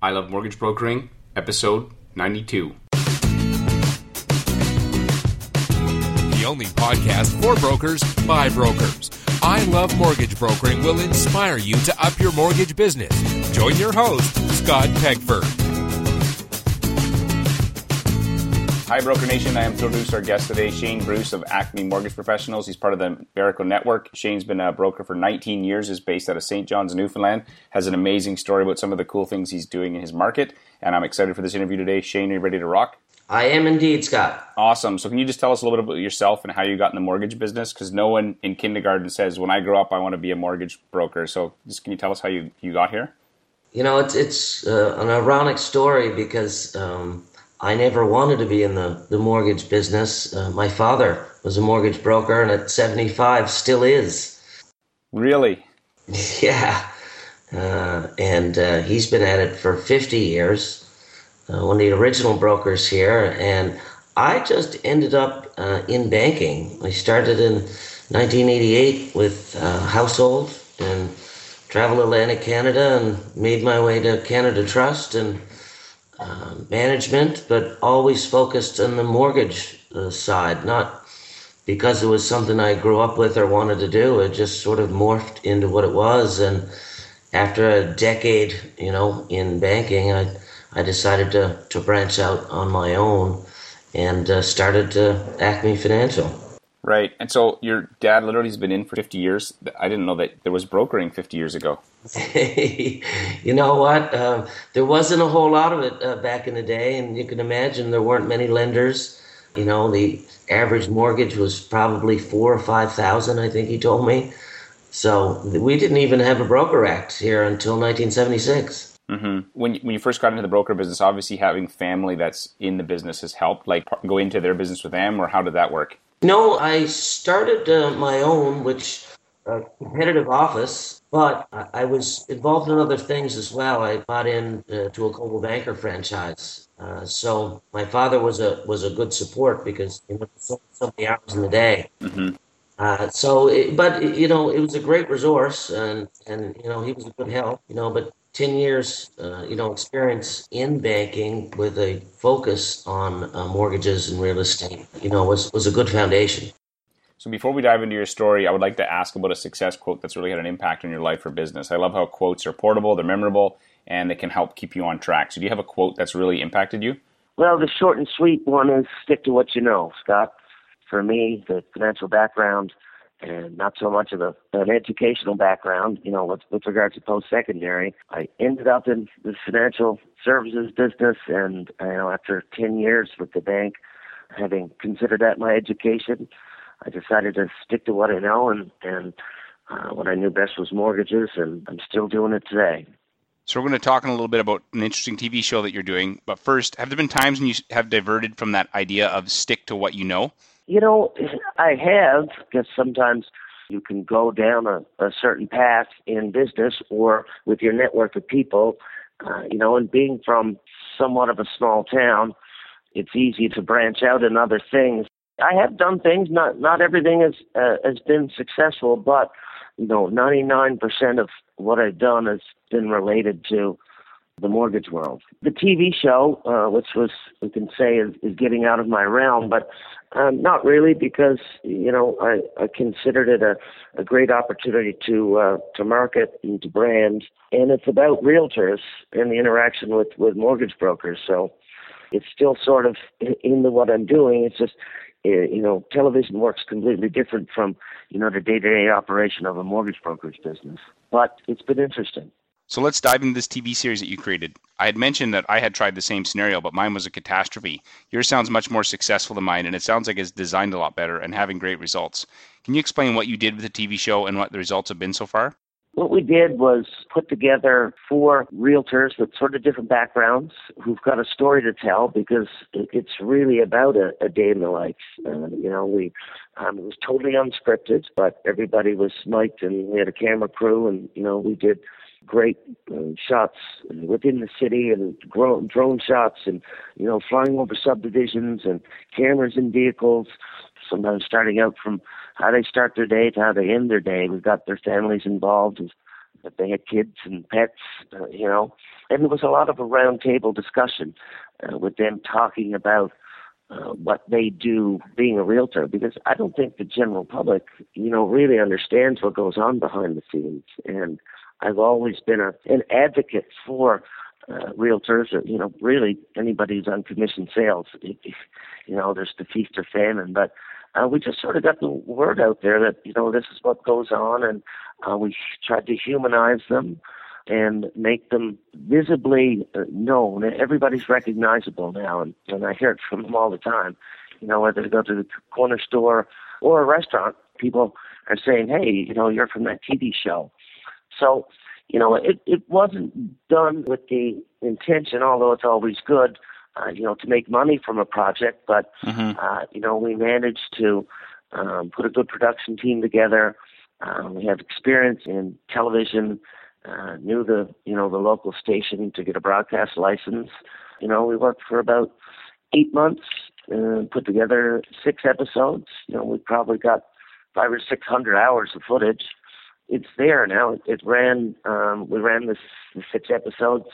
I Love Mortgage Brokering, episode 92. The only podcast for brokers by brokers. I Love Mortgage Brokering will inspire you to up your mortgage business. Join your host, Scott Pegford. Hi, Broker Nation. I am thrilled to introduce our guest today, Shane Bruce of Acme Mortgage Professionals. He's part of the Verico Network. Shane's been a broker for 19 years, is based out of St. John's, Newfoundland, has an amazing story about some of the cool things he's doing in his market. And I'm excited for this interview today. Shane, are you ready to rock? I am indeed, Scott. Awesome. So, can you just tell us a little bit about yourself and how you got in the mortgage business? Because no one in kindergarten says, "When I grow up, I want to be a mortgage broker." So, just can you tell us how you, you got here? You know, it's it's uh, an ironic story because um, I never wanted to be in the, the mortgage business. Uh, my father was a mortgage broker and at 75 still is. Really? yeah. Uh, and uh, he's been at it for 50 years, uh, one of the original brokers here. And I just ended up uh, in banking. I started in 1988 with uh, Household and traveled Atlantic Canada and made my way to Canada Trust and uh, management, but always focused on the mortgage uh, side, not because it was something I grew up with or wanted to do. It just sort of morphed into what it was. And after a decade, you know, in banking, I, I decided to, to branch out on my own and uh, started to Acme Financial. Right. And so your dad literally has been in for 50 years. I didn't know that there was brokering 50 years ago. you know what? Um, there wasn't a whole lot of it uh, back in the day, and you can imagine there weren't many lenders. You know, the average mortgage was probably four or five thousand. I think he told me. So we didn't even have a broker act here until 1976. Mm-hmm. When when you first got into the broker business, obviously having family that's in the business has helped. Like go into their business with them, or how did that work? No, I started uh, my own, which uh, competitive office, but I was involved in other things as well. I bought in uh, to a Coldwell Banker franchise, uh, so my father was a was a good support because he went so, so many hours in the day. Mm-hmm. Uh, so, it, but you know, it was a great resource, and and you know, he was a good help. You know, but 10 years, uh, you know, experience in banking with a focus on uh, mortgages and real estate, you know, was, was a good foundation. So before we dive into your story, I would like to ask about a success quote that's really had an impact on your life or business. I love how quotes are portable, they're memorable, and they can help keep you on track. So do you have a quote that's really impacted you? Well, the short and sweet one is stick to what you know, Scott. For me, the financial background and not so much of a, an educational background, you know, with, with regards to post-secondary. I ended up in the financial services business, and you know, after 10 years with the bank, having considered that my education, I decided to stick to what I know, and and uh, what I knew best was mortgages, and I'm still doing it today. So we're going to talk in a little bit about an interesting TV show that you're doing. But first, have there been times when you have diverted from that idea of stick to what you know? You know, I have, because sometimes you can go down a, a certain path in business or with your network of people. Uh, you know, and being from somewhat of a small town, it's easy to branch out in other things. I have done things. Not not everything has uh, has been successful, but you know, 99% of what I've done has been related to the mortgage world. The TV show, uh, which was, we can say, is, is getting out of my realm, but um, not really because, you know, I, I considered it a, a great opportunity to, uh, to market and to brand. And it's about realtors and the interaction with, with mortgage brokers. So it's still sort of into what I'm doing. It's just, Uh, you know, television works completely different from, you know, the day to day operation of a mortgage brokerage business. But it's been interesting. So let's dive into this TV series that you created. I had mentioned that I had tried the same scenario, but mine was a catastrophe. Yours sounds much more successful than mine, and it sounds like it's designed a lot better and having great results. Can you explain what you did with the TV show and what the results have been so far? What we did was put together four realtors with sort of different backgrounds who've got a story to tell because it's really about a, a day in the life. Uh, you know, we um, it was totally unscripted, but everybody was mic'd and we had a camera crew, and you know, we did great uh, shots within the city and drone shots and you know flying over subdivisions and cameras in vehicles sometimes starting out from how they start their day to how they end their day we've got their families involved if they had kids and pets uh, you know and there was a lot of a roundtable discussion uh, with them talking about uh, what they do being a realtor because I don't think the general public, you know, really understands what goes on behind the scenes. And I've always been a, an advocate for uh, realtors, or, you know, really anybody who's on commission sales. You know, there's the feast or famine, but uh, we just sort of got the word out there that you know this is what goes on, and uh, we tried to humanize them and make them visibly uh, known. Everybody's recognizable now, and, and I hear it from them all the time. You know, whether they go to the corner store or a restaurant, people are saying, "Hey, you know, you're from that TV show." So, you know, it it wasn't done with the intention, although it's always good, uh, you know, to make money from a project. But mm-hmm. uh, you know, we managed to um, put a good production team together. Um, we have experience in television uh, knew the you know the local station to get a broadcast license. You know, we worked for about eight months and put together six episodes. You know, we probably got five or six hundred hours of footage. It's there now. It, it ran. Um, we ran this the six episodes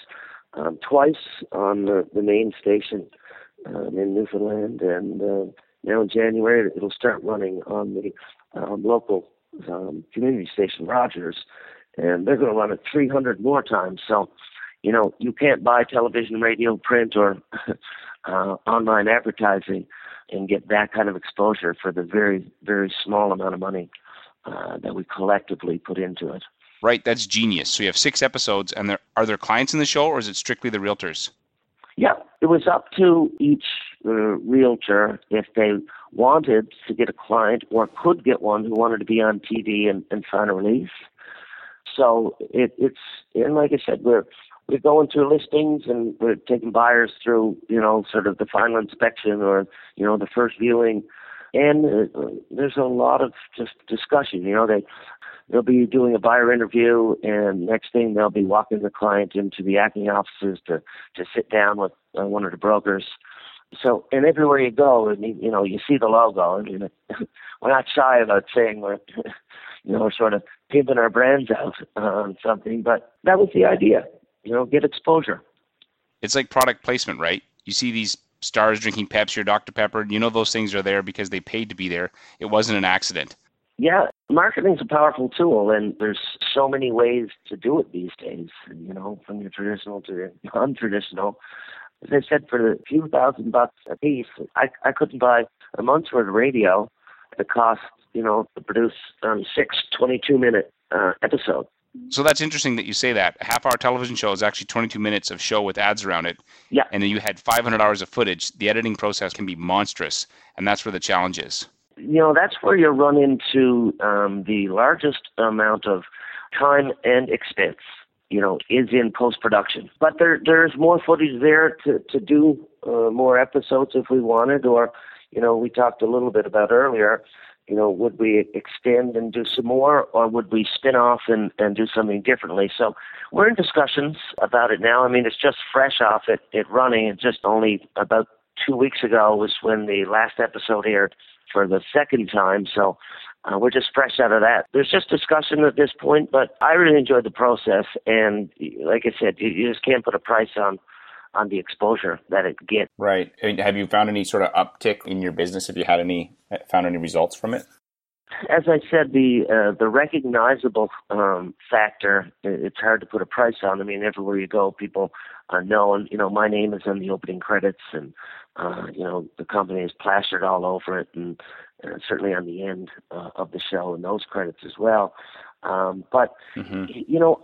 um, twice on the, the main station um, in Newfoundland, and uh, now in January it'll start running on the um, local um, community station Rogers and they're going to run it 300 more times. So, you know, you can't buy television, radio, print, or uh, online advertising and get that kind of exposure for the very, very small amount of money uh, that we collectively put into it. Right, that's genius. So you have six episodes, and there are there clients in the show, or is it strictly the realtors? Yeah, it was up to each uh, realtor if they wanted to get a client or could get one who wanted to be on TV and, and sign a release. So it, it's and like I said, we're we're going through listings and we're taking buyers through you know sort of the final inspection or you know the first viewing, and uh, there's a lot of just discussion. You know they they'll be doing a buyer interview and next thing they'll be walking the client into the Acme offices to to sit down with uh, one of the brokers so and everywhere you go and you, you know you see the logo I mean we're not shy about saying we're you know, we're sort of pimping our brands out on something. But that was the idea, you know, get exposure. It's like product placement, right? You see these stars drinking Pepsi or Dr. Pepper. and You know those things are there because they paid to be there. It wasn't an accident. Yeah, marketing's a powerful tool, and there's so many ways to do it these days. You know, from your traditional to the non-traditional. As I said, for a few thousand bucks a piece, I I couldn't buy a month's worth of radio at the cost you know, to produce um, six 22 minute uh, episodes. So that's interesting that you say that. A half hour television show is actually 22 minutes of show with ads around it. Yeah. And then you had 500 hours of footage. The editing process can be monstrous, and that's where the challenge is. You know, that's where you run into um, the largest amount of time and expense, you know, is in post production. But there, there's more footage there to, to do uh, more episodes if we wanted, or, you know, we talked a little bit about earlier you know, would we extend and do some more, or would we spin off and, and do something differently? So we're in discussions about it now. I mean, it's just fresh off it, it running. It just only about two weeks ago was when the last episode aired for the second time. So uh, we're just fresh out of that. There's just discussion at this point, but I really enjoyed the process. And like I said, you, you just can't put a price on on the exposure that it gets. Right. Have you found any sort of uptick in your business? Have you had any found any results from it? As I said, the uh, the recognizable um, factor it's hard to put a price on. I mean, everywhere you go, people uh, know, and you know, my name is in the opening credits, and uh, you know, the company is plastered all over it, and uh, certainly on the end uh, of the show and those credits as well. Um, but mm-hmm. you know,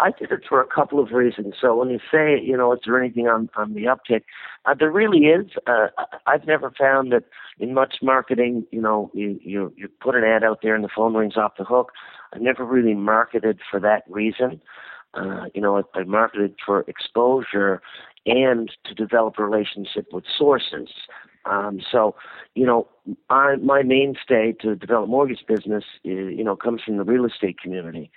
I did it for a couple of reasons. So when you say, you know, is there anything on on the uptick? Uh, there really is. Uh, I've never found that in much marketing, you know, you you you put an ad out there and the phone rings off the hook. I never really marketed for that reason. Uh, you know, I, I marketed for exposure and to develop a relationship with sources. Um, so, you know, I, my mainstay to develop mortgage business, is, you know, comes from the real estate community.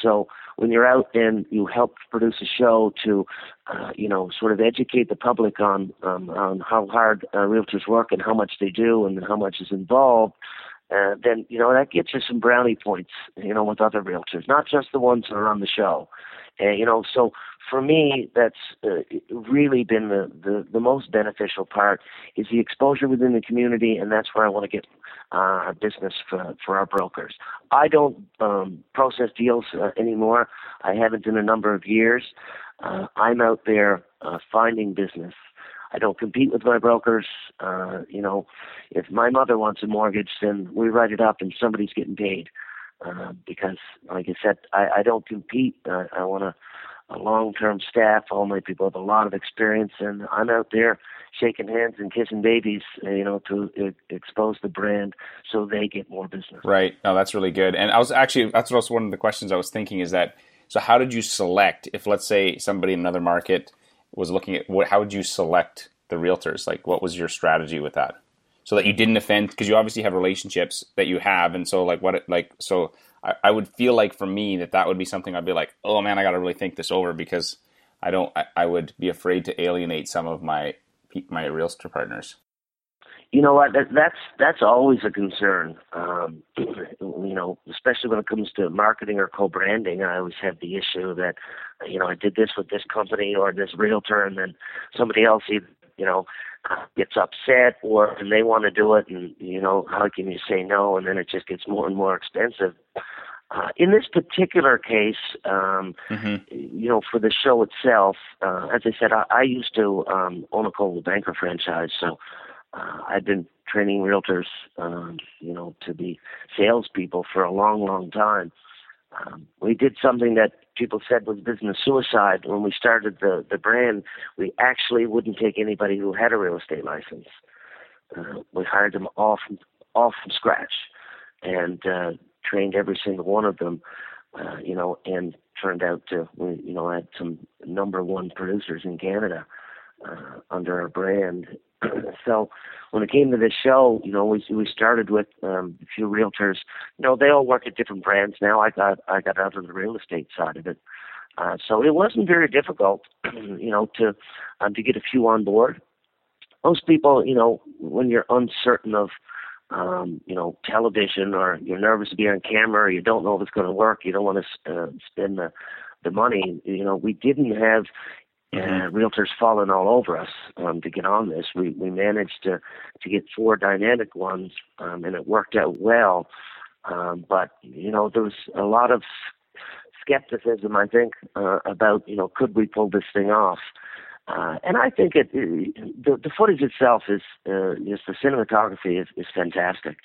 So when you're out and you help produce a show to, uh, you know, sort of educate the public on um, on how hard uh, realtors work and how much they do and how much is involved, uh, then you know that gets you some brownie points, you know, with other realtors, not just the ones that are on the show. And you know, so for me, that's uh, really been the, the the most beneficial part is the exposure within the community, and that's where I want to get uh, business for for our brokers. I don't um, process deals uh, anymore. I haven't in a number of years. Uh, I'm out there uh, finding business. I don't compete with my brokers. Uh, you know, if my mother wants a mortgage, then we write it up and somebody's getting paid. Uh, because, like I said, I, I don't compete. Uh, I want a, a long-term staff. All my people have a lot of experience, and I'm out there shaking hands and kissing babies, uh, you know, to uh, expose the brand so they get more business. Right. No, that's really good. And I was actually that's also one of the questions I was thinking is that so how did you select if let's say somebody in another market was looking at what how would you select the realtors? Like what was your strategy with that? So that you didn't offend because you obviously have relationships that you have and so like what like so I, I, would feel like for me that that would be something i'd be like oh man i gotta really think this over because i don't i, I would be afraid to alienate some of my my realtor partners. You know what? That, that's that's always a concern um you know especially when it comes to marketing or co-branding. I always have the issue that you know i did this with this company or this realtor and then somebody else you know gets upset or and they want to do it and you know how can you say no? And then it just gets more and more expensive. Uh, in this particular case um mm-hmm. you know for the show itself uh, as i said i, I used to um own a Coldwell Banker franchise. So uh, i've been training realtors um you know to be salespeople for a long long time we did something that people said was business suicide when we started the the brand. We actually wouldn't take anybody who had a real estate license. Uh, we hired them all from all from scratch, and uh, trained every single one of them. Uh, you know, and turned out to we you know had some number one producers in Canada uh, under our brand. So when it came to this show, you know, we we started with um, a few realtors. You know, they all work at different brands now. I got I got out of the real estate side of it, uh, so it wasn't very difficult, you know, to um, to get a few on board. Most people, you know, when you're uncertain of um, you know, television or you're nervous to be on camera or you don't know if it's going to work, you don't want to uh, spend the the money. You know, we didn't have and realtors falling all over us um, to get on this. We we managed to to get four dynamic ones, um, and it worked out well. Um, but you know, there was a lot of skepticism, I think, uh, about you know, could we pull this thing off? Uh, and I think it, it the, the footage itself is uh, just the cinematography is, is fantastic,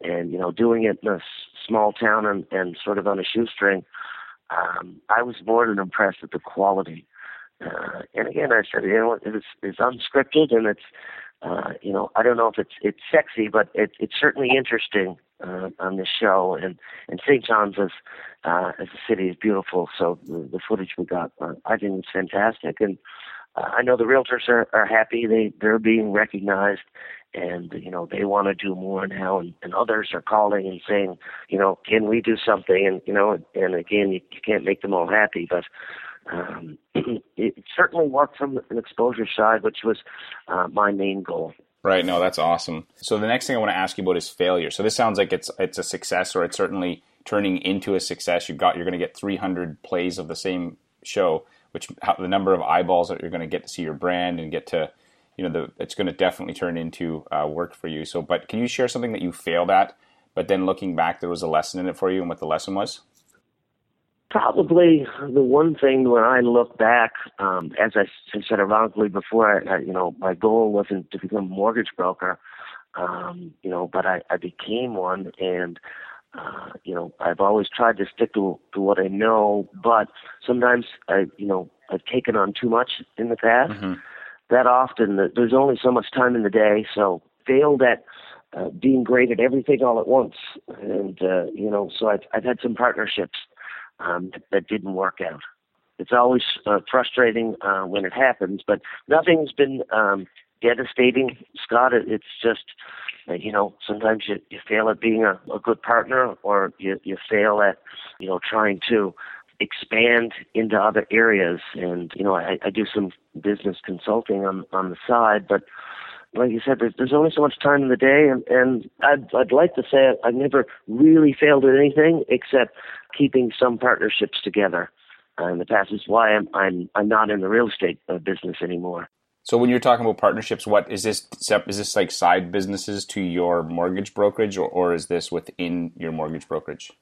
and you know, doing it in a small town and, and sort of on a shoestring, um, I was more than impressed with the quality uh, and again, I said, you know, it's, it's unscripted and it's, uh, you know, I don't know if it's it's sexy, but it, it's certainly interesting uh, on this show. And and St. John's as uh, as a city is beautiful, so the, the footage we got, uh, I think it's fantastic. And uh, I know the realtors are, are happy; they they're being recognized, and you know they want to do more now. And, and others are calling and saying, you know, can we do something? And you know, and again, you, you can't make them all happy, but um, it certainly worked from an exposure side, which was uh, my main goal. Right. No, that's awesome. So the next thing I want to ask you about is failure. So this sounds like it's it's a success, or it's certainly turning into a success. You've got you're going to get 300 plays of the same show, which the number of eyeballs that you're going to get to see your brand and get to, you know, the it's going to definitely turn into uh, work for you. So, but can you share something that you failed at, but then looking back, there was a lesson in it for you, and what the lesson was? Probably the one thing when I look back, um, as I said ironically before, I, I, you know, my goal wasn't to become a mortgage broker, um, you know, but I, I became one, and uh, you know, I've always tried to stick to to what I know, but sometimes I, you know, I've taken on too much in the past. Mm-hmm. That often, there's only so much time in the day, so failed at uh, being great at everything all at once, and uh, you know, so I've I've had some partnerships um, that, that didn't work out. It's always uh, frustrating uh, when it happens, but nothing's been um, devastating, Scott. It's just, uh, you know, sometimes you, you fail at being a, a good partner, or you, you fail at, you know, trying to expand into other areas. And you know, I, I do some business consulting on on the side, but like you said, there's, there's only so much time in the day, and, and I'd, I'd like to say I've never really failed at anything except keeping some partnerships together. Uh, in the past is why I'm, I'm I'm not in the real estate uh, business anymore. So when you're talking about partnerships, what is this? Is this like side businesses to your mortgage brokerage, or, or is this within your mortgage brokerage?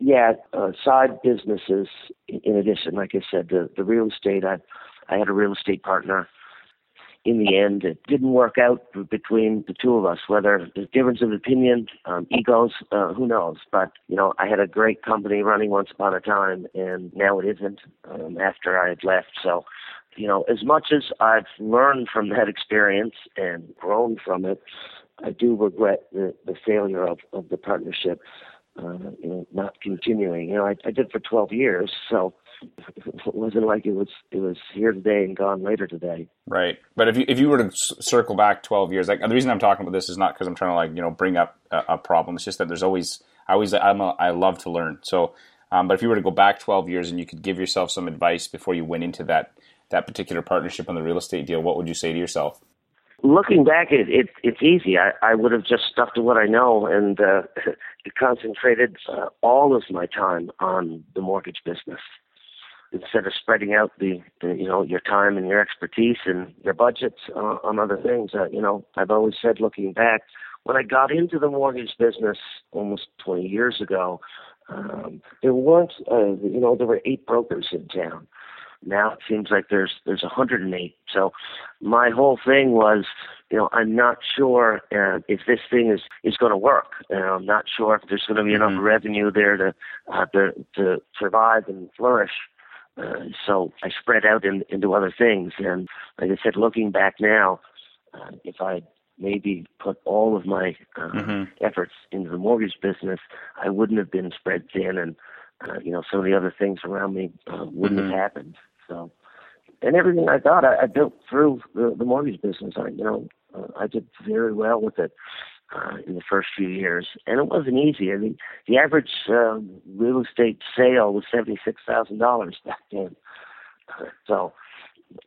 Yeah, uh, side businesses. In addition, like I said, the the real estate. I I had a real estate partner in the end, it didn't work out between the two of us. Whether there's difference of opinion, um, egos, uh, who knows? But you know, I had a great company running once upon a time, and now it isn't. Um, after I had left, so you know, as much as I've learned from that experience and grown from it, I do regret the, the failure of, of the partnership. Uh, you know, not continuing. You know, I, I did for 12 years, so it wasn't like it was it was here today and gone later today. Right. But if you if you were to circle back twelve years, like the reason I'm talking about this is not because I'm trying to like you know bring up a, a, problem. It's just that there's always I always I'm a, I love to learn. So, um, but if you were to go back twelve years and you could give yourself some advice before you went into that that particular partnership on the real estate deal, what would you say to yourself? Looking back, it, it it's easy. I, I would have just stuck to what I know and uh, concentrated uh, all of my time on the mortgage business instead of spreading out the, the you know your time and your expertise and your budgets uh, on other things. Uh, you know, I've always said, looking back, when I got into the mortgage business almost 20 years ago, um, there weren't uh, you know there were eight brokers in town. Now it seems like there's there's 108. So my whole thing was, you know, I'm not sure uh, if this thing is is going to work. Uh, I'm not sure if there's going to be enough mm-hmm. revenue there to uh, to to survive and flourish. Uh, so I spread out in, into other things. And like I said, looking back now, uh, if I maybe put all of my uh, mm-hmm. efforts into the mortgage business, I wouldn't have been spread thin, and uh, you know some of the other things around me uh, wouldn't mm-hmm. have happened. So, and everything I got, I, I built through the, the mortgage business. I, you know, uh, I did very well with it uh, in the first few years, and it wasn't easy. I mean, the average uh, real estate sale was seventy six thousand dollars back then, so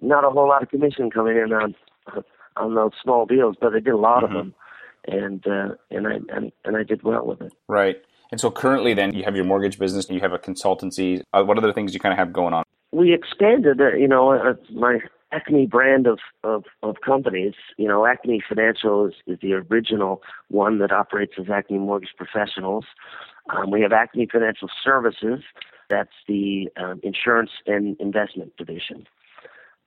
not a whole lot of commission coming in on on those small deals, but I did a lot mm-hmm. of them, and uh, and I and, and I did well with it. Right. And so currently, then you have your mortgage business, you have a consultancy. Uh, what other things do you kind of have going on? We expanded, uh, you know, uh, my Acme brand of, of, of companies. You know, Acme Financial is, is the original one that operates as Acme Mortgage Professionals. Um, we have Acme Financial Services. That's the um, insurance and investment division.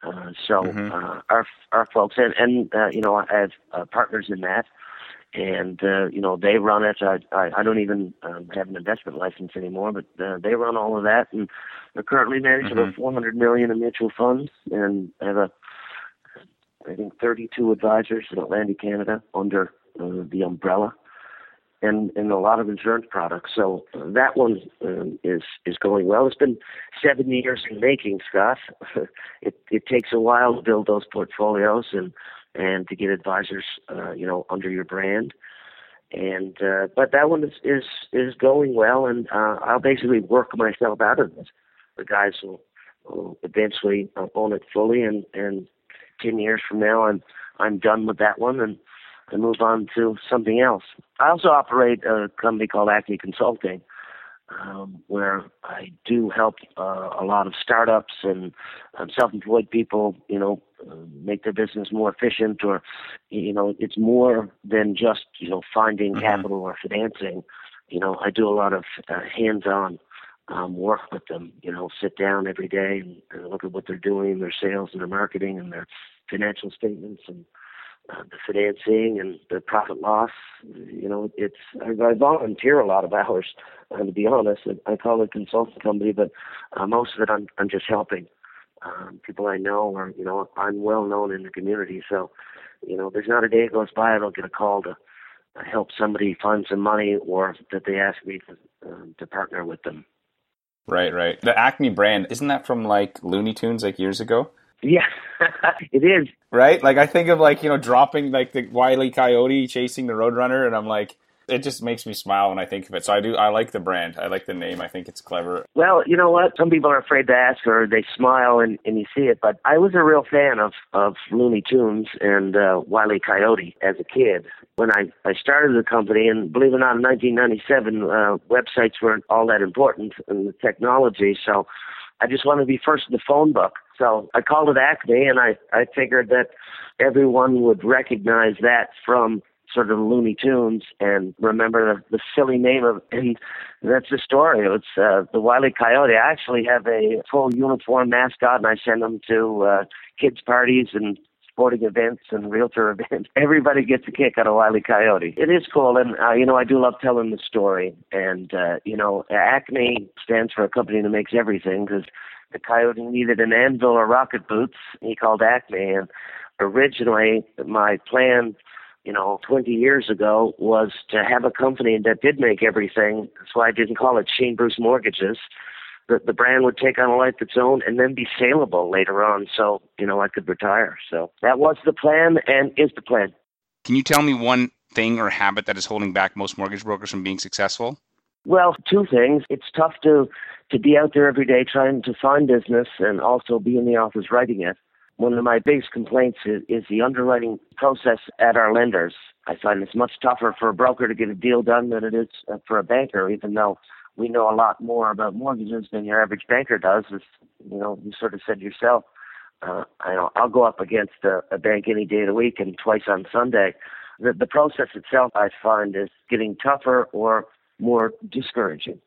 Uh, so mm-hmm. uh, our our folks and and uh, you know I have uh, partners in that and uh, you know they run it. I I, I don't even um, have an investment license anymore, but uh, they run all of that, and they're currently managing mm-hmm. about 400 million in mutual funds, and have a I think 32 advisors in Atlantic Canada under uh, the umbrella, and and a lot of insurance products. So uh, that one um, is is going well. It's been seven years in making, Scott. it it takes a while to build those portfolios and and to get advisors, uh, you know, under your brand. And uh, but that one is is is going well, and uh, I'll basically work myself out of this. The guys will, will eventually uh, own it fully, and and ten years from now, I'm I'm done with that one, and I move on to something else. I also operate a company called Acme Consulting, um, where I do help uh, a lot of startups and um, self-employed people, you know, uh, make their business more efficient, or you know, it's more than just you know finding mm-hmm. capital or financing. You know, I do a lot of uh, hands-on um, work with them. You know, sit down every day and, and look at what they're doing, their sales and their marketing and their financial statements and uh, the financing and the profit loss. You know, it's I, I volunteer a lot of hours. Uh, to be honest, I call it a consulting company, but uh, most of it I'm I'm just helping um, people I know, or you know, I'm well known in the community. So, you know, there's not a day goes by I don't get a call to uh, help somebody find some money, or that they ask me to uh, to partner with them. Right, right. The Acme brand isn't that from like Looney Tunes, like years ago? Yeah, it is. Right? Like I think of like, you know, dropping like the Wile E. Coyote chasing the Roadrunner and I'm like, It just makes me smile when I think of it. So I do. I like the brand. I like the name. I think it's clever. Well, you know what? Some people are afraid to ask, or they smile and, and you see it. But I was a real fan of of Looney Tunes and uh, Wile E. Coyote as a kid. When I I started the company, and believe it or not, in 1997, uh, websites weren't all that important in the technology. So I just wanted to be first in the phone book. So I called it Acme, and I I figured that everyone would recognize that from sort of Looney Tunes and remember the, the silly name of and that's the story. It's uh, the Wile E. Coyote. I actually have a full uniform mascot, and I send them to uh, kids' parties and sporting events and realtor events. Everybody gets a kick out of Wile E. Coyote. It is cool, and uh, you know I do love telling the story. And uh, you know Acme stands for a company that makes everything because the coyote needed an anvil or rocket boots. He called Acme, and originally my plan you know, 20 years ago was to have a company that did make everything. That's why I didn't call it Shane Bruce Mortgages. The, the brand would take on a life of its own and then be saleable later on. So, you know, I could retire. So that was the plan and is the plan. Can you tell me one thing or habit that is holding back most mortgage brokers from being successful? Well, two things. It's tough to to be out there every day trying to find business and also be in the office writing it one of my biggest complaints is, is the underwriting process at our lenders. I find it's much tougher for a broker to get a deal done than it is uh, for a banker, even though we know a lot more about mortgages than your average banker does. As you know, you sort of said yourself. Uh, I know I'll go up against a, a bank any day of the week and twice on Sunday. The, the process itself, I find, is getting tougher or more discouraging.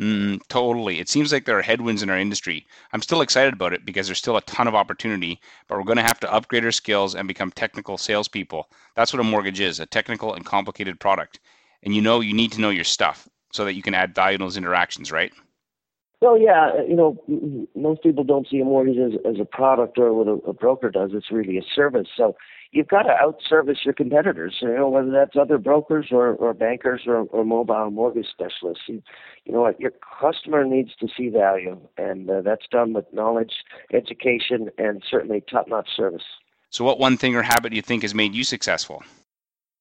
Mm, totally. It seems like there are headwinds in our industry. I'm still excited about it because there's still a ton of opportunity, but we're going to have to upgrade our skills and become technical salespeople. That's what a mortgage is a technical and complicated product. And you know, you need to know your stuff so that you can add value to those interactions, right? Well, yeah, you know, most people don't see a mortgage as, as a product or what a, a broker does. It's really a service. So you've got to outservice your competitors, you know, whether that's other brokers or, or bankers or, or mobile mortgage specialists. You, you know what, your customer needs to see value, and uh, that's done with knowledge, education, and certainly top-notch service. So what one thing or habit do you think has made you successful?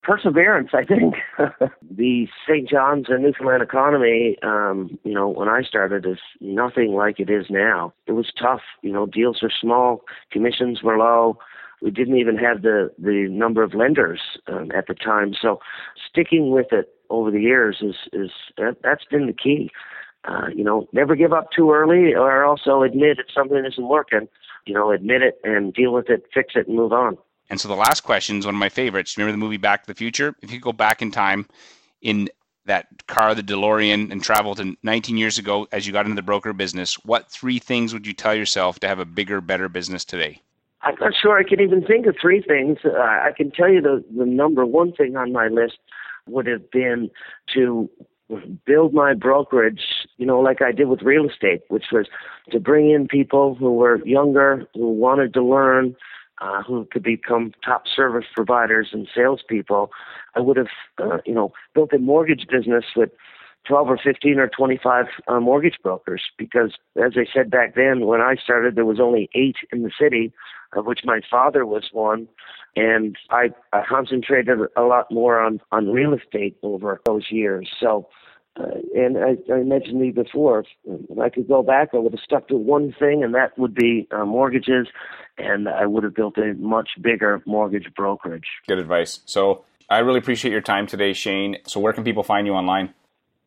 perseverance, I think. the St. John's and Newfoundland economy, um, you know, when I started is nothing like it is now. It was tough. You know, deals were small, commissions were low. We didn't even have the, the number of lenders um, at the time. So sticking with it over the years is, is that, that's been the key. Uh, you know, never give up too early or also admit if something isn't working, you know, admit it and deal with it, fix it and move on. And so the last question is one of my favorites. Remember the movie Back to the Future? If you go back in time in that car, the DeLorean, and travel to 19 years ago as you got into the broker business, what three things would you tell yourself to have a bigger, better business today? I'm not sure I can even think of three things. Uh, I can tell you the, the number one thing on my list would have been to build my brokerage, you know, like I did with real estate, which was to bring in people who were younger, who wanted to learn, uh, who could become top service providers and salespeople, I would have, uh, you know, built a mortgage business with 12 or 15 or 25 uh, mortgage brokers because, as I said back then, when I started, there was only eight in the city, of which my father was one. And I, I concentrated a lot more on, on real estate over those years. So uh, and I, I mentioned you before, if I could go back, I would have stuck to one thing, and that would be uh, mortgages, and I would have built a much bigger mortgage brokerage. Good advice. So I really appreciate your time today, Shane. So where can people find you online?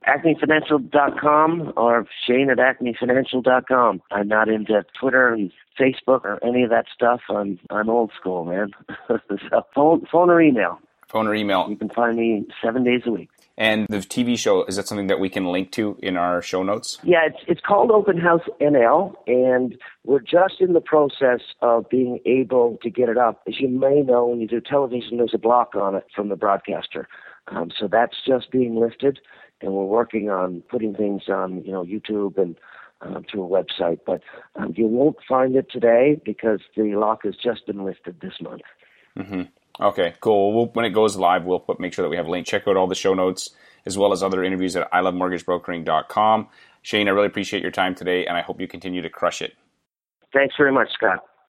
AcmeFinancial.com or Shane at AcmeFinancial.com. I'm not into Twitter and Facebook or any of that stuff. I'm I'm old school, man. so phone, phone or email. Phone or email. You can find me seven days a week. And the TV show is that something that we can link to in our show notes? Yeah, it's it's called Open House NL, and we're just in the process of being able to get it up. As you may know, when you do television, there's a block on it from the broadcaster. Um, so that's just being lifted, and we're working on putting things on, you know, YouTube and um, to a website. But um, you won't find it today because the lock has just been lifted this month. Mm-hmm. Okay, cool. We'll, when it goes live, we'll put, make sure that we have a link. Check out all the show notes as well as other interviews at ilovemortgagebrokering.com. Shane, I really appreciate your time today, and I hope you continue to crush it. Thanks very much, Scott.